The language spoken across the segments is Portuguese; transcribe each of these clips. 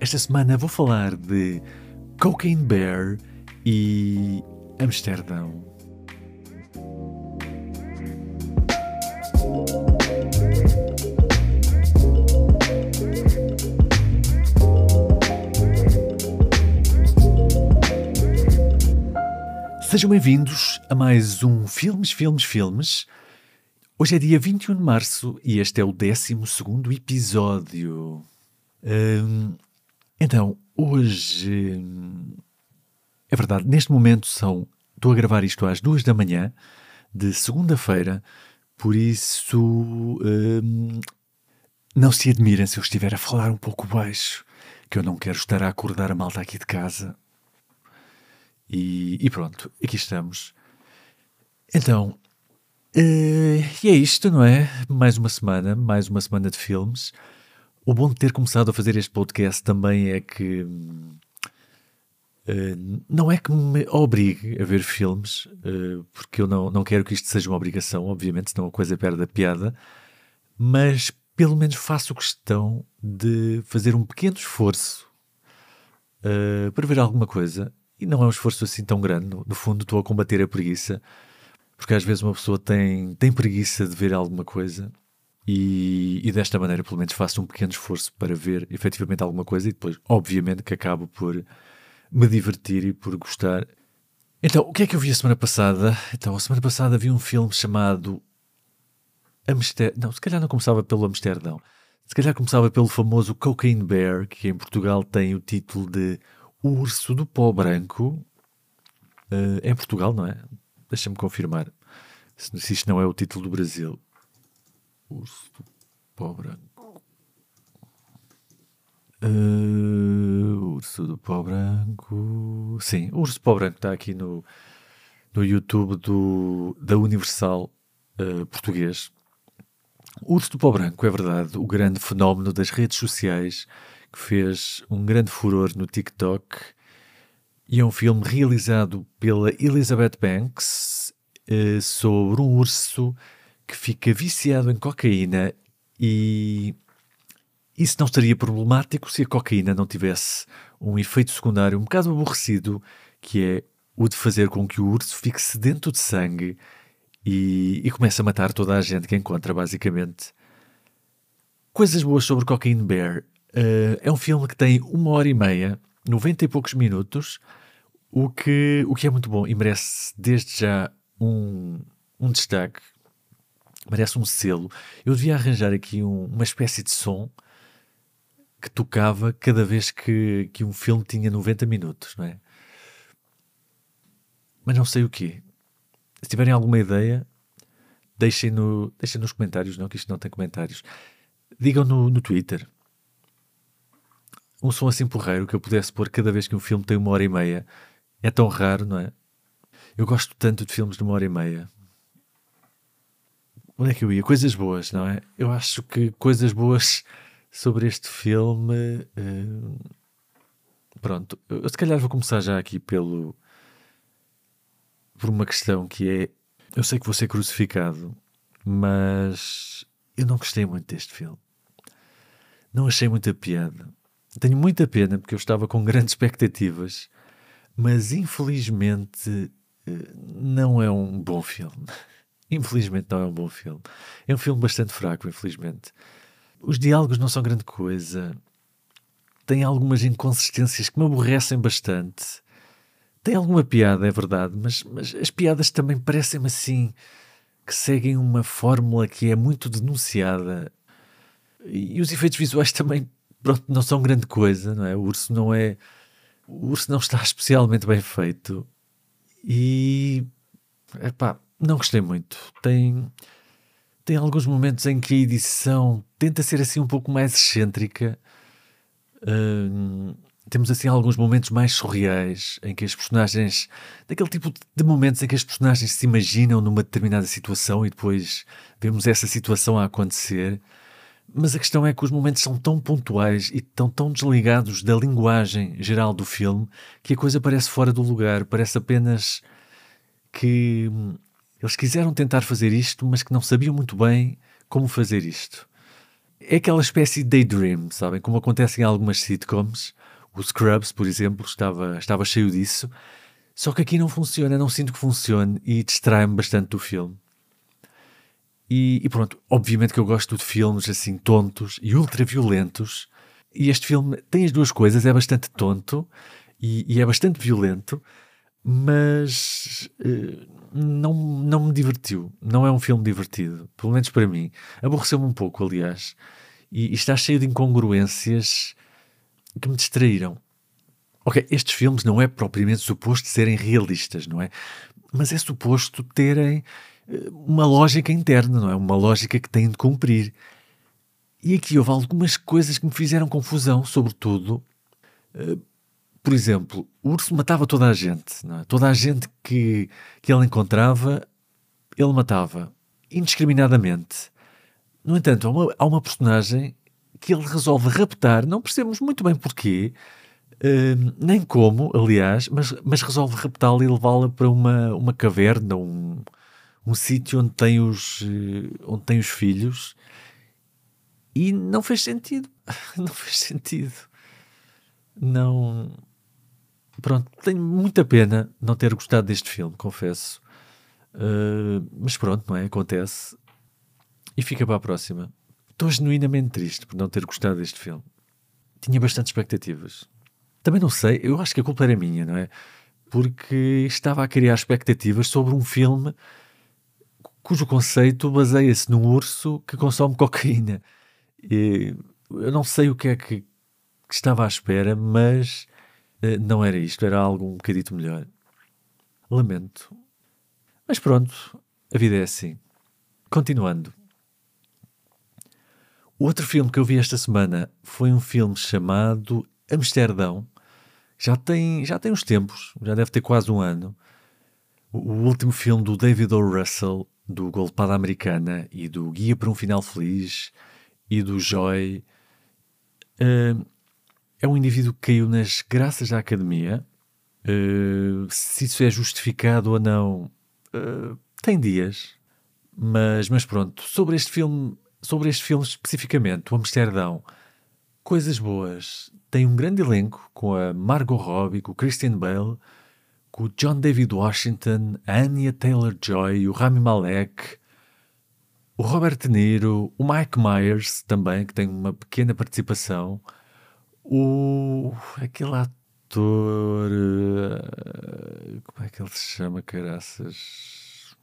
Esta semana vou falar de Cocaine Bear e Amsterdão. Sejam bem-vindos a mais um Filmes, Filmes, Filmes. Hoje é dia 21 de março e este é o 12 episódio. Hum, então, hoje. É verdade, neste momento são. Estou a gravar isto às duas da manhã de segunda-feira, por isso. hum, não se admirem se eu estiver a falar um pouco baixo, que eu não quero estar a acordar a malta aqui de casa. E, e pronto, aqui estamos. Então, eh, e é isto, não é? Mais uma semana, mais uma semana de filmes. O bom de ter começado a fazer este podcast também é que eh, não é que me obrigue a ver filmes, eh, porque eu não, não quero que isto seja uma obrigação, obviamente, senão a coisa perde a piada, mas pelo menos faço questão de fazer um pequeno esforço eh, para ver alguma coisa. E não é um esforço assim tão grande. No, no fundo, estou a combater a preguiça, porque às vezes uma pessoa tem, tem preguiça de ver alguma coisa. E, e desta maneira, pelo menos, faço um pequeno esforço para ver efetivamente alguma coisa e depois, obviamente, que acabo por me divertir e por gostar. Então, o que é que eu vi a semana passada? Então, a semana passada vi um filme chamado Amsterdão. Não, se calhar não começava pelo Amsterdão. Se calhar começava pelo famoso Cocaine Bear, que em Portugal tem o título de O Urso do Pó Branco. Eh, é em Portugal, não é? Deixa-me confirmar se isto não é o título do Brasil. Urso do Pó Branco. Eh, urso do Pó Branco. Sim, Urso do Pó Branco está aqui no, no YouTube do, da Universal eh, Português. Urso do Pó Branco é verdade, o grande fenómeno das redes sociais que fez um grande furor no TikTok e é um filme realizado pela Elizabeth Banks eh, sobre um urso que fica viciado em cocaína e isso não seria problemático se a cocaína não tivesse um efeito secundário um bocado aborrecido, que é o de fazer com que o urso fique sedento de sangue e, e comece a matar toda a gente que encontra, basicamente. Coisas boas sobre Cocaine Bear. Eh, é um filme que tem uma hora e meia, 90 e poucos minutos, o que, o que é muito bom e merece desde já um, um destaque, merece um selo. Eu devia arranjar aqui um- uma espécie de som que tocava cada vez que, que um filme tinha 90 minutos, não é? Mas não sei o quê. Se tiverem alguma ideia, deixem, no, deixem nos comentários, não, que isto não tem comentários. Digam no, no Twitter. Um som assim porreiro que eu pudesse pôr cada vez que um filme tem uma hora e meia. É tão raro, não é? Eu gosto tanto de filmes de uma hora e meia. Onde é que eu ia? Coisas boas, não é? Eu acho que coisas boas sobre este filme. eh, pronto, eu se calhar vou começar já aqui pelo. por uma questão que é. Eu sei que vou ser crucificado, mas eu não gostei muito deste filme. Não achei muita piada. Tenho muita pena porque eu estava com grandes expectativas, mas infelizmente eh, não é um bom filme. Infelizmente não é um bom filme. É um filme bastante fraco, infelizmente. Os diálogos não são grande coisa. Tem algumas inconsistências que me aborrecem bastante. Tem alguma piada, é verdade, mas, mas as piadas também parecem-me assim que seguem uma fórmula que é muito denunciada. E os efeitos visuais também, pronto, não são grande coisa, não é? O urso não é. O urso não está especialmente bem feito. E. Epá, não gostei muito. Tem. Tem alguns momentos em que a edição tenta ser assim um pouco mais excêntrica. Hum, temos assim alguns momentos mais surreais em que as personagens. daquele tipo de momentos em que as personagens se imaginam numa determinada situação e depois vemos essa situação a acontecer. Mas a questão é que os momentos são tão pontuais e tão, tão desligados da linguagem geral do filme que a coisa parece fora do lugar, parece apenas que eles quiseram tentar fazer isto, mas que não sabiam muito bem como fazer isto. é aquela espécie de daydream, sabem? Como acontece em algumas sitcoms. O Scrubs, por exemplo, estava, estava cheio disso. Só que aqui não funciona, não sinto que funcione e distrai-me bastante do filme. E, e, pronto, obviamente que eu gosto de filmes assim tontos e ultra violentos. E este filme tem as duas coisas, é bastante tonto e, e é bastante violento, mas uh, não, não me divertiu. Não é um filme divertido, pelo menos para mim. Aborreceu-me um pouco, aliás. E, e está cheio de incongruências que me distraíram. Ok, estes filmes não é propriamente suposto serem realistas, não é? Mas é suposto terem eh, uma lógica interna, não é? Uma lógica que têm de cumprir. E aqui houve algumas coisas que me fizeram confusão, sobretudo. Por exemplo, o urso matava toda a gente. É? Toda a gente que, que ele encontrava, ele matava. Indiscriminadamente. No entanto, há uma, há uma personagem que ele resolve raptar, não percebemos muito bem porquê, uh, nem como, aliás, mas, mas resolve raptá-la e levá-la para uma, uma caverna, um, um sítio onde tem os eh, onde tem os filhos e não fez sentido não fez sentido não pronto tenho muita pena não ter gostado deste filme confesso. Uh, mas pronto não é? Acontece. E fica para a próxima. Estou genuinamente triste por não ter gostado deste filme. Tinha bastante expectativas. Também não sei eu acho que a culpa era minha não é? Porque estava a criar expectativas sobre um filme cujo conceito baseia-se num urso que consome cocaína. E eu não sei o que é que, que estava à espera, mas uh, não era isto, era algo um bocadito melhor. Lamento. Mas pronto, a vida é assim. Continuando. O outro filme que eu vi esta semana foi um filme chamado Amsterdão. Já tem, já tem uns tempos, já deve ter quase um ano. O, último filme do David O. Russell, do Golpada Americana e do Guia para um Final Feliz e do Joy. Uh, é um indivíduo que caiu nas graças da academia. Uh, se isso é justificado ou não, uh, tem dias. Mas, mas pronto, sobre este filme, sobre este filme especificamente, o Amsterdão, coisas boas. Tem um grande elenco com a Margot Robbie, com o Christian Bale, o John David Washington, a Anya Taylor-Joy, o Rami Malek, o Robert De Niro, o Mike Myers também, que tem uma pequena participação, o... aquele ator... Eh, como é que ele se chama, caraças?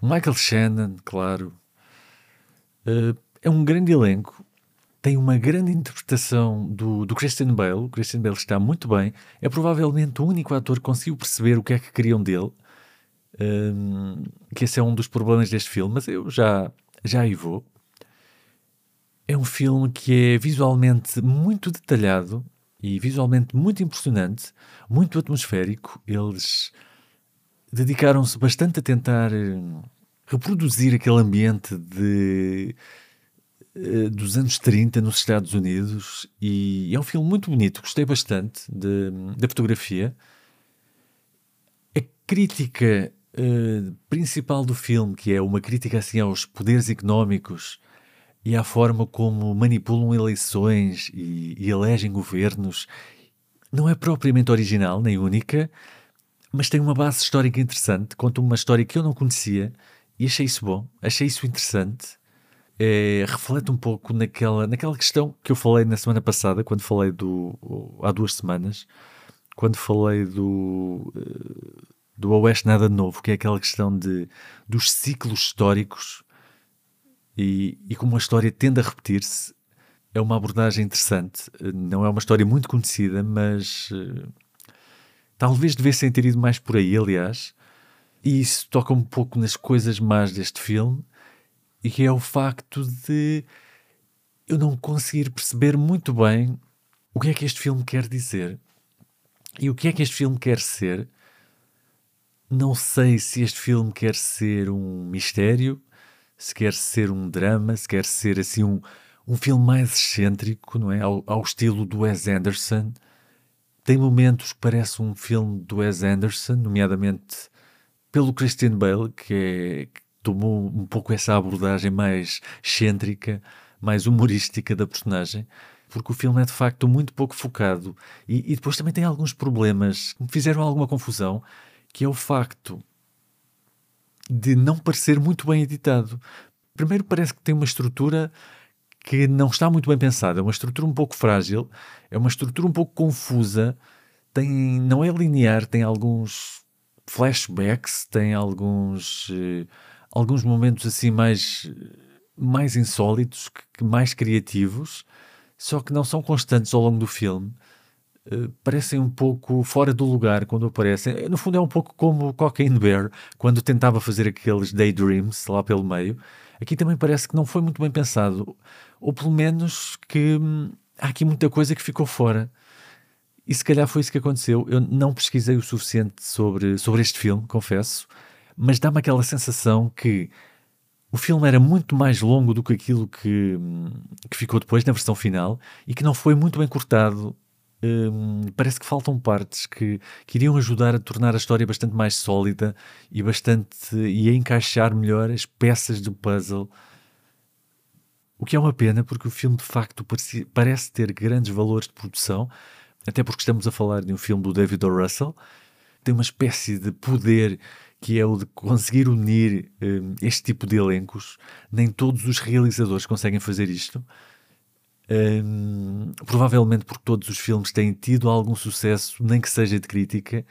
O Michael Shannon, claro. Uh, é um grande elenco tem uma grande interpretação do, do Christian Bale. O Christian Bale está muito bem. É provavelmente o único ator que conseguiu perceber o que é que queriam dele. Um, que esse é um dos problemas deste filme, mas eu já, já aí vou. É um filme que é visualmente muito detalhado e visualmente muito impressionante, muito atmosférico. Eles dedicaram-se bastante a tentar hum, reproduzir aquele ambiente de eh, dos anos 30 nos Estados Unidos e é um filme muito bonito, gostei bastante de, da fotografia. A crítica uh, principal do filme, que é uma crítica assim aos poderes económicos e à forma como manipulam eleições e, e elegem governos, não é propriamente original nem única, mas tem uma base histórica interessante, conta uma história que eu não conhecia e achei isso bom, achei isso interessante é, reflete um pouco naquela, naquela questão que eu falei na semana passada, quando falei do. há duas semanas, quando falei do. do Oeste Nada Novo, que é aquela questão de, dos ciclos históricos e, e como a história tende a repetir-se. É uma abordagem interessante. Não é uma história muito conhecida, mas uh, talvez devessem ter ido mais por aí, aliás. E isso toca um pouco nas coisas más deste filme e que é o facto de eu não conseguir perceber muito bem o que é que este filme quer dizer e o que é que este filme quer ser. Não sei se este filme quer ser um mistério, se quer ser um drama, se quer ser assim um, um filme mais excêntrico, não é? Ao, ao estilo do Wes Anderson. Tem momentos que parece um filme do Wes Anderson, nomeadamente pelo Christian Bale, que é, tomou um pouco essa abordagem mais excêntrica, mais humorística da personagem, porque o filme é de facto muito pouco focado e, e depois também tem alguns problemas que me fizeram alguma confusão, que é o facto de não parecer muito bem editado. Primeiro parece que tem uma estrutura que não está muito bem pensada, é uma estrutura um pouco frágil, é uma estrutura um pouco confusa, tem, não é linear, tem alguns flashbacks, tem alguns, uh, alguns momentos assim mais, mais insólitos, mais criativos, só que não são constantes ao longo do filme. Uh, parecem um pouco fora do lugar quando aparecem. No fundo, é um pouco como Cocaine Bear, quando tentava fazer aqueles daydreams lá pelo meio. Aqui também parece que não foi muito bem pensado, ou pelo menos que hum, há aqui muita coisa que ficou fora. E se calhar foi isso que aconteceu. Eu não pesquisei o suficiente sobre, sobre este filme, confesso, mas dá-me aquela sensação que o filme era muito mais longo do que aquilo que, que ficou depois na versão final e que não foi muito bem cortado. Hum, parece que faltam partes que, que iriam ajudar a tornar a história bastante mais sólida e bastante e a encaixar melhor as peças do puzzle. O que é uma pena, porque o filme de facto parece, parece ter grandes valores de produção, até porque estamos a falar de um filme do David O. Russell, tem uma espécie de poder que é o de conseguir unir um, este tipo de elencos. Nem todos os realizadores conseguem fazer isto. Um, provavelmente porque todos os filmes têm tido algum sucesso, nem que seja de crítica.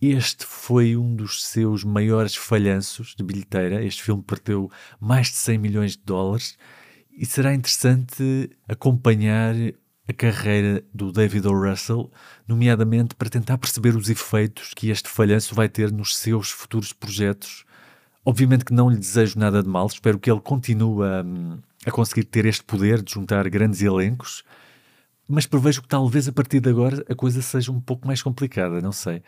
Este foi um dos seus maiores falhanços de bilheteira. Este filme perdeu mais de 100 milhões de dólares e será interessante acompanhar a carreira do David O. Russell, nomeadamente para tentar perceber os efeitos que este falhanço vai ter nos seus futuros projetos. Obviamente que não lhe desejo nada de mal, espero que ele continue a, a conseguir ter este poder de juntar grandes elencos, mas prevejo que talvez a partir de agora a coisa seja um pouco mais complicada, não sei.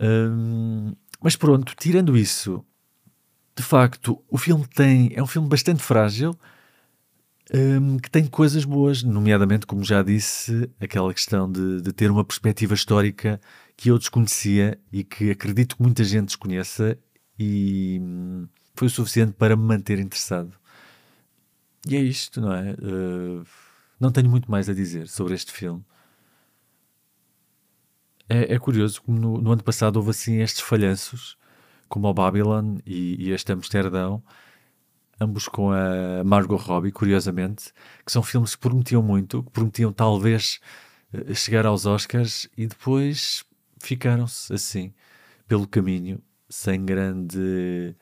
Hum, mas pronto, tirando isso, de facto, o filme tem. É um filme bastante frágil um, que tem coisas boas, nomeadamente, como já disse, aquela questão de, de, ter uma perspectiva histórica que eu desconhecia e que acredito que muita gente desconheça e hum, foi o suficiente para me manter interessado. E é isto, não é? Uh, não tenho muito mais a dizer sobre este filme. É, é curioso como no, no, ano passado houve assim estes falhanços, como o Babylon e, e este Amsterdão, ambos com a Margot Robbie, curiosamente, que são filmes que prometiam muito, que prometiam talvez eh, chegar aos Oscars e depois ficaram-se assim pelo caminho, sem grande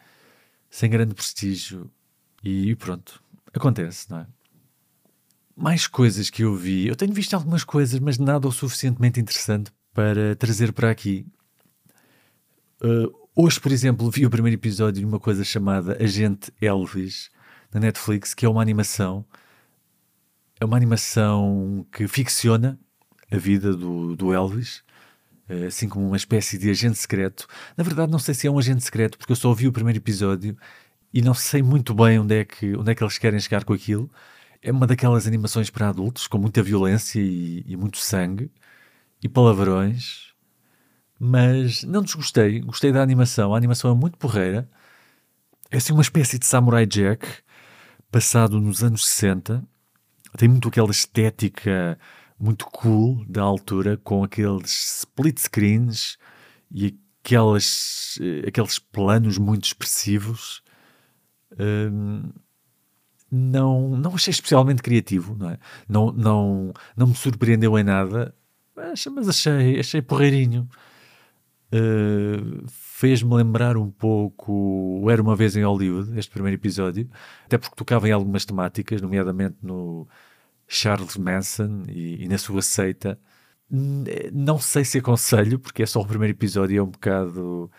sem grande prestígio e pronto, acontece, não é? Mais coisas que eu vi, eu tenho visto algumas coisas, mas nada o suficientemente interessante para trazer para aqui. Uh, Hoje, por exemplo, vi o primeiro episódio de uma coisa chamada Agente Elvis, na Netflix, que é uma animação. É uma animação que ficciona a vida do, do Elvis, assim como uma espécie de agente secreto. Na verdade, não sei se é um agente secreto, porque eu só ouvi o primeiro episódio e não sei muito bem onde é que, onde é que eles querem chegar com aquilo. É uma daquelas animações para adultos, com muita violência e, e muito sangue e palavrões mas não desgostei, gostei da animação. A animação é muito porreira. É assim uma espécie de Samurai Jack, passado nos anos 60. Tem muito aquela estética muito cool da altura, com aqueles split screens e aquelas, eh, aqueles planos muito expressivos. Hum, não, não achei especialmente criativo, não é? Não, não, não me surpreendeu em nada, mas, achei, achei porreirinho. Uh, fez-me lembrar um pouco Era Uma Vez em Hollywood, este primeiro episódio, até porque tocava em algumas temáticas, nomeadamente no Charles Manson e, e na sua seita. Não sei se aconselho, porque é só o primeiro episódio e é um bocado.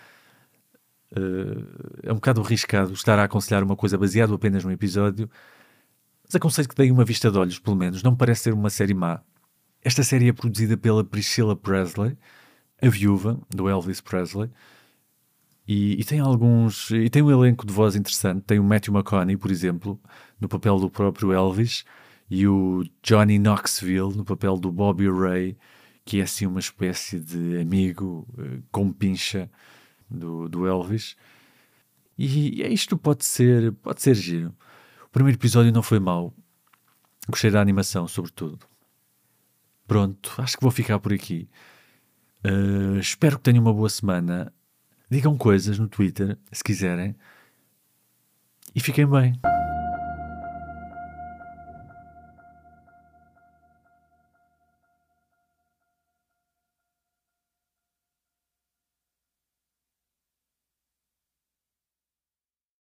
Uh, é um bocado arriscado estar a aconselhar uma coisa baseada apenas num episódio, mas aconselho que deem uma vista de olhos, pelo menos. Não me parece ser uma série má. Esta série é produzida pela Priscilla Presley, a viúva do Elvis Presley. E, e, tem alguns. E tem um elenco de voz interessante. Tem o Matthew McConaughey, por exemplo, no papel do próprio Elvis, e o Johnny Knoxville no papel do Bobby Ray, que é assim uma espécie de amigo uh, com pincha do, do Elvis. E é isto pode ser, pode ser giro. O primeiro episódio não foi mau. Gostei da animação, sobretudo. Pronto, acho que vou ficar por aqui. Uh, espero que tenham uma boa semana. Digam coisas no Twitter, se quiserem. E fiquem bem.